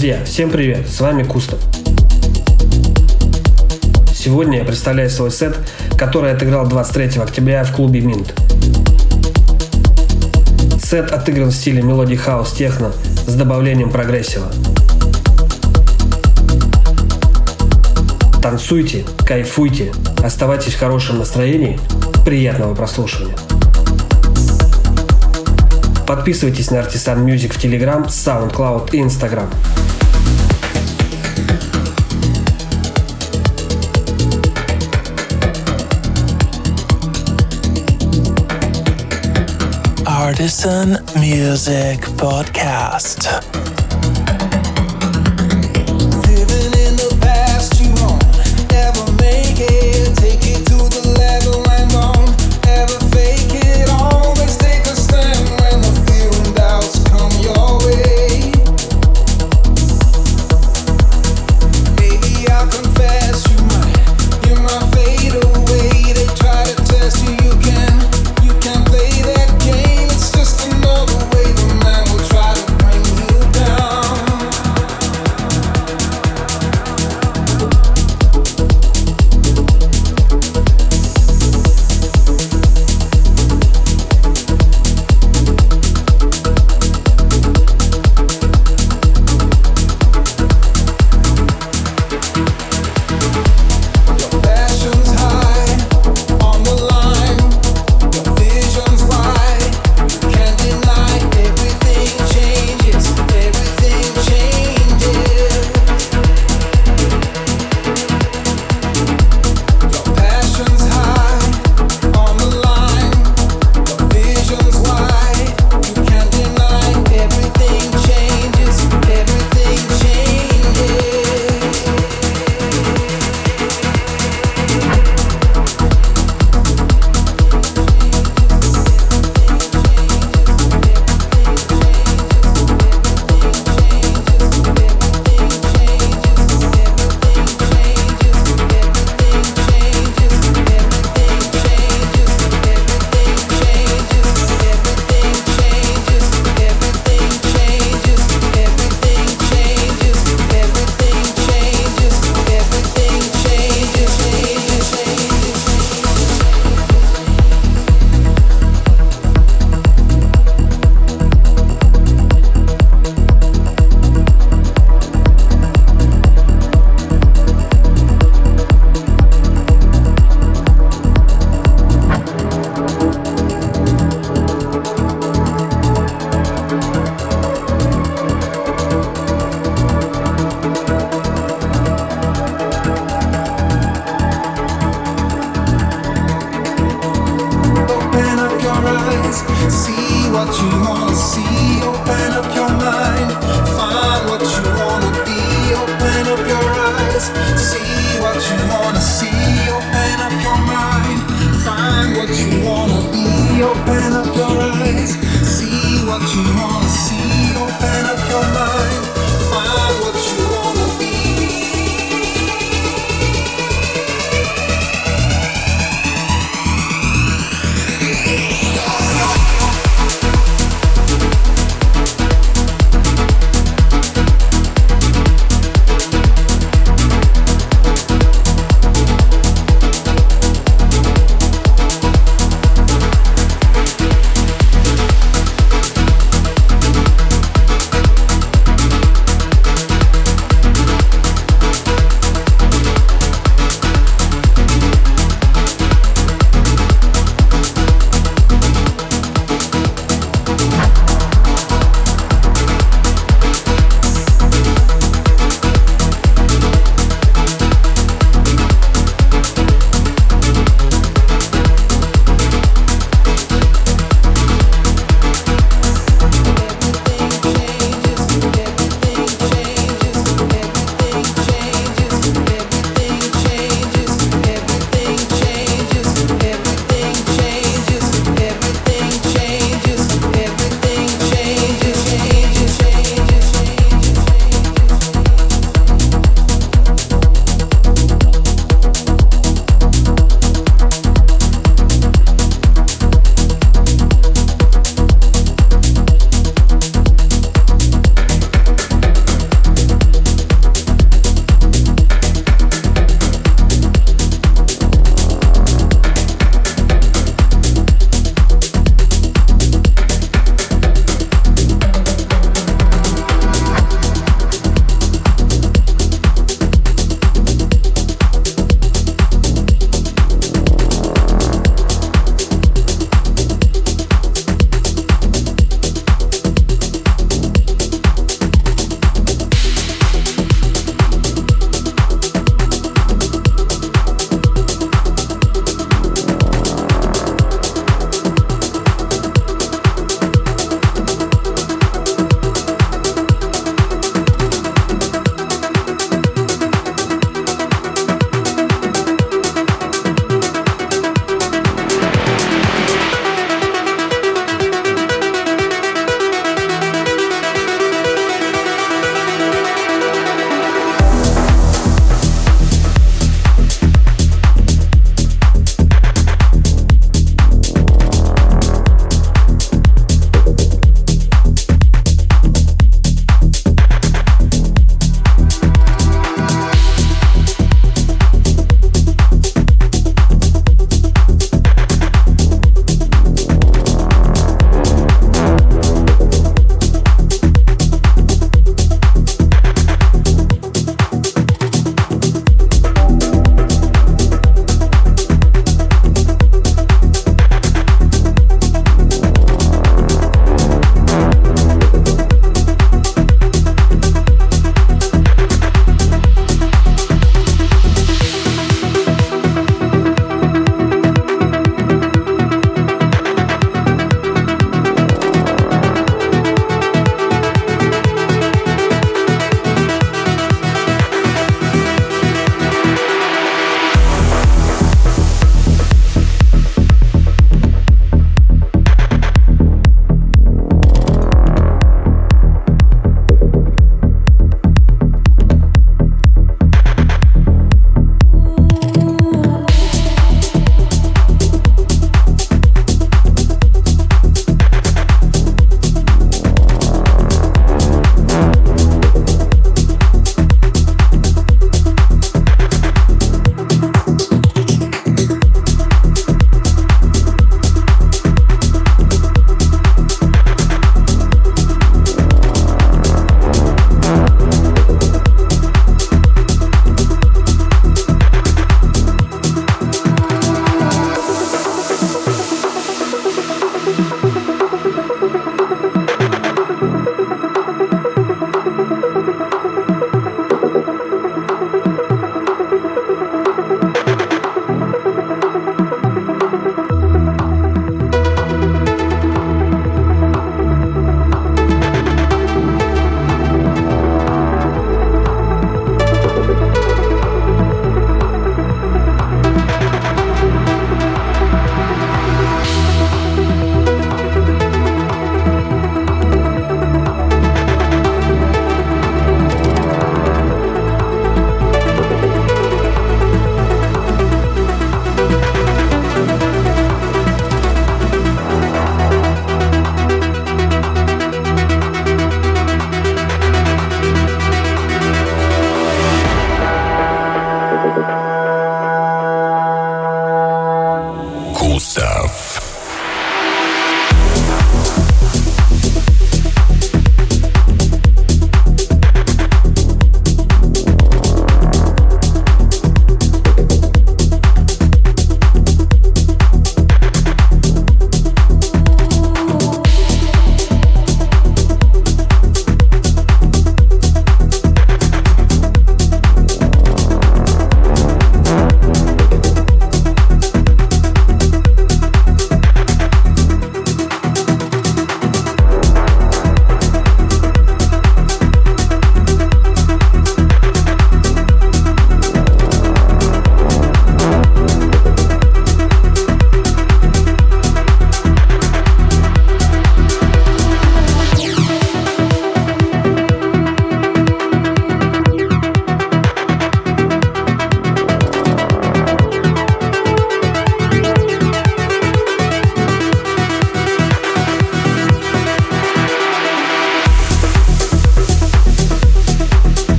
Друзья, всем привет, с вами Куста. Сегодня я представляю свой сет, который отыграл 23 октября в клубе Минт. Сет отыгран в стиле мелодии хаус техно с добавлением прогрессива. Танцуйте, кайфуйте, оставайтесь в хорошем настроении. Приятного прослушивания. Подписывайтесь на Artisan Music в Telegram, SoundCloud и Instagram. Artisan Music Podcast.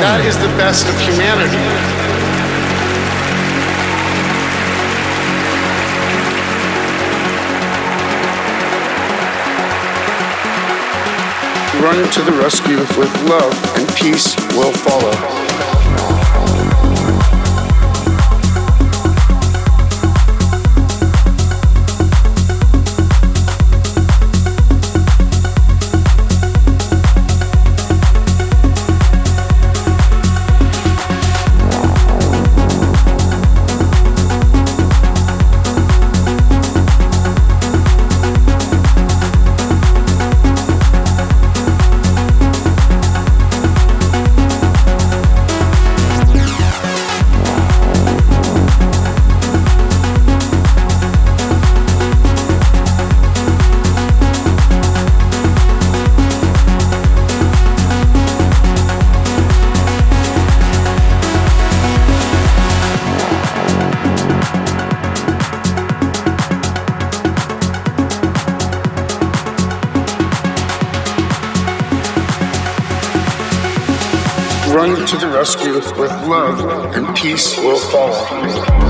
That is the best of humanity. Run to the rescue with love and peace will follow. To the rescue with love, and peace will follow.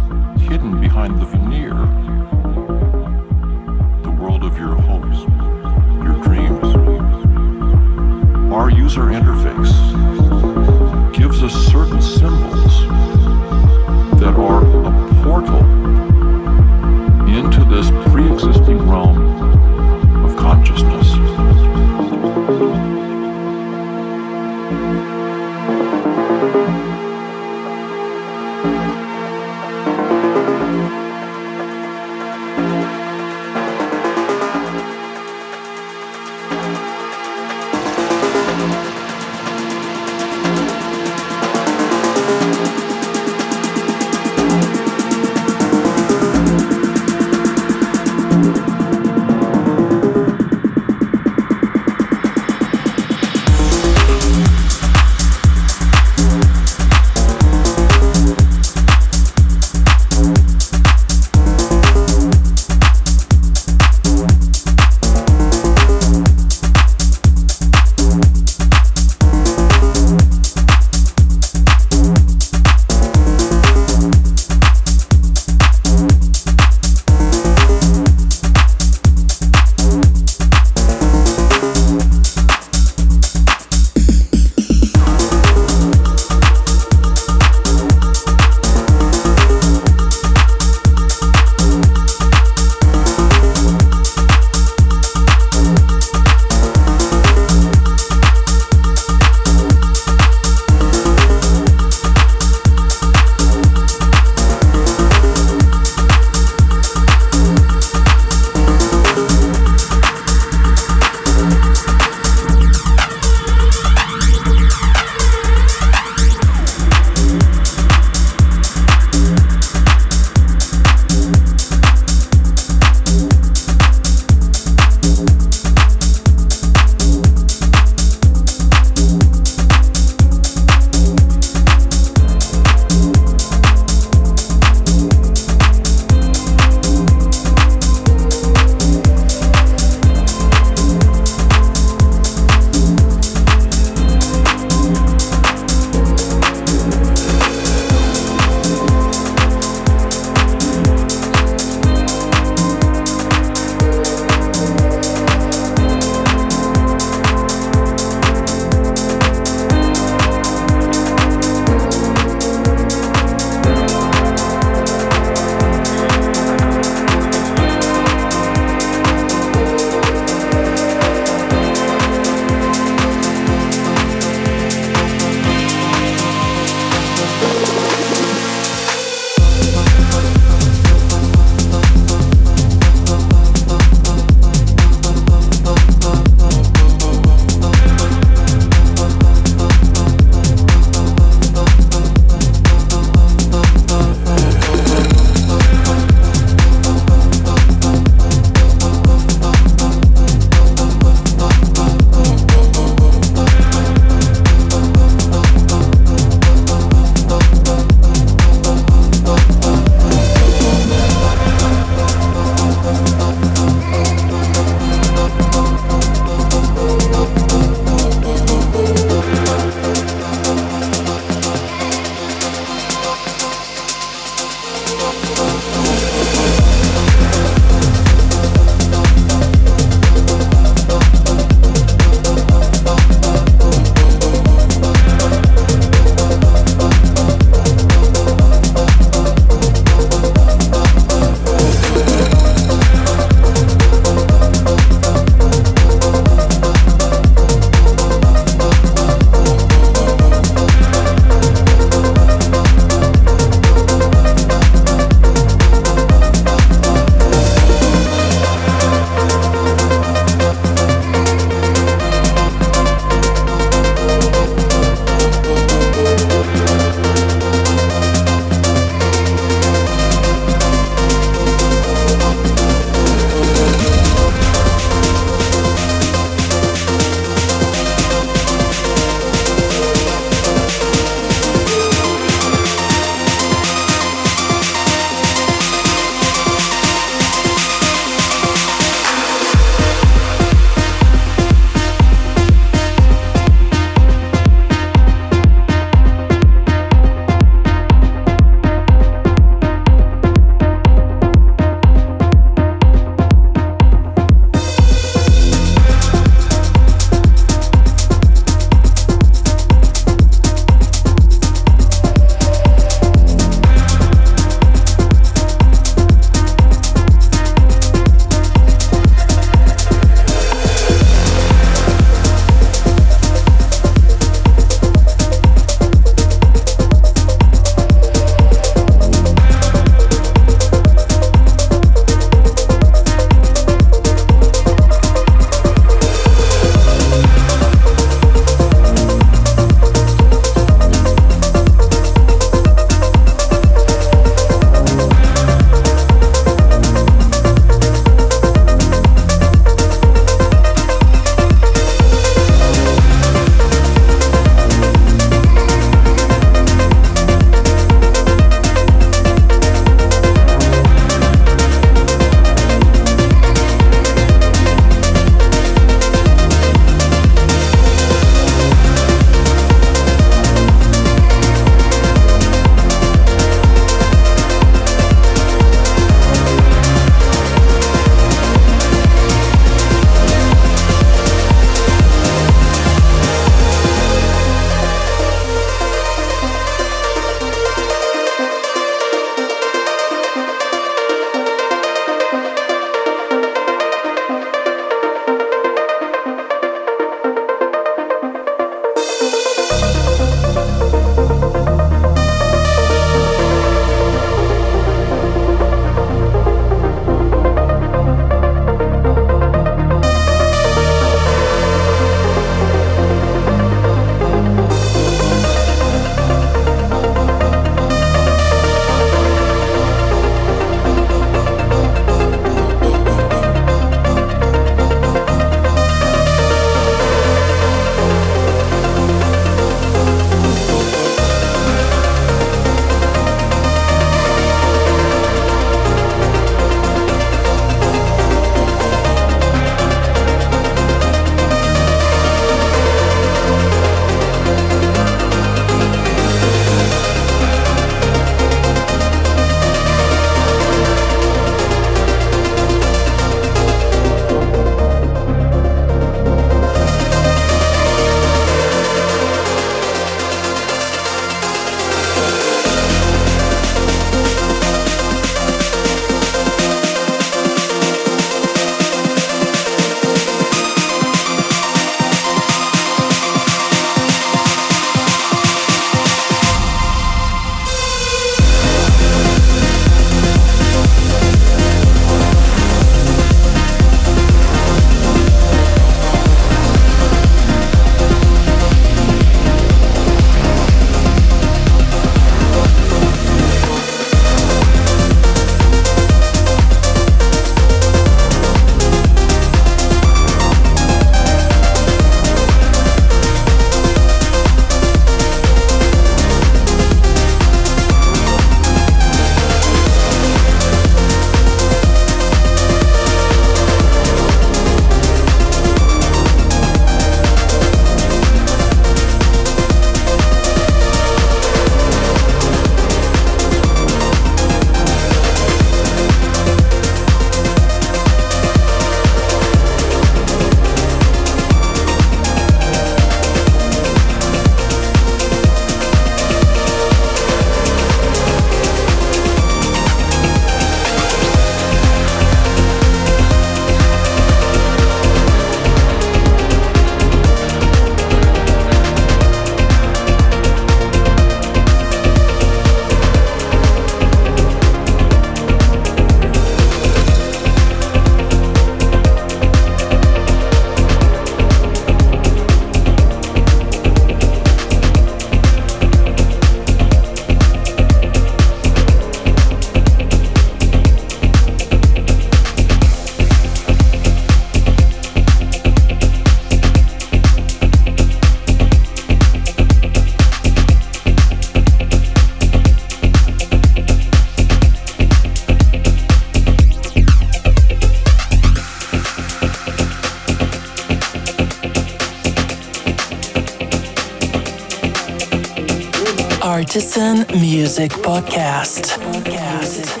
Artisan Music. Podcast. Podcast.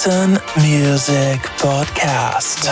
Artisan Music Podcast.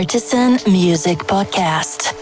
Artisan Music Podcast.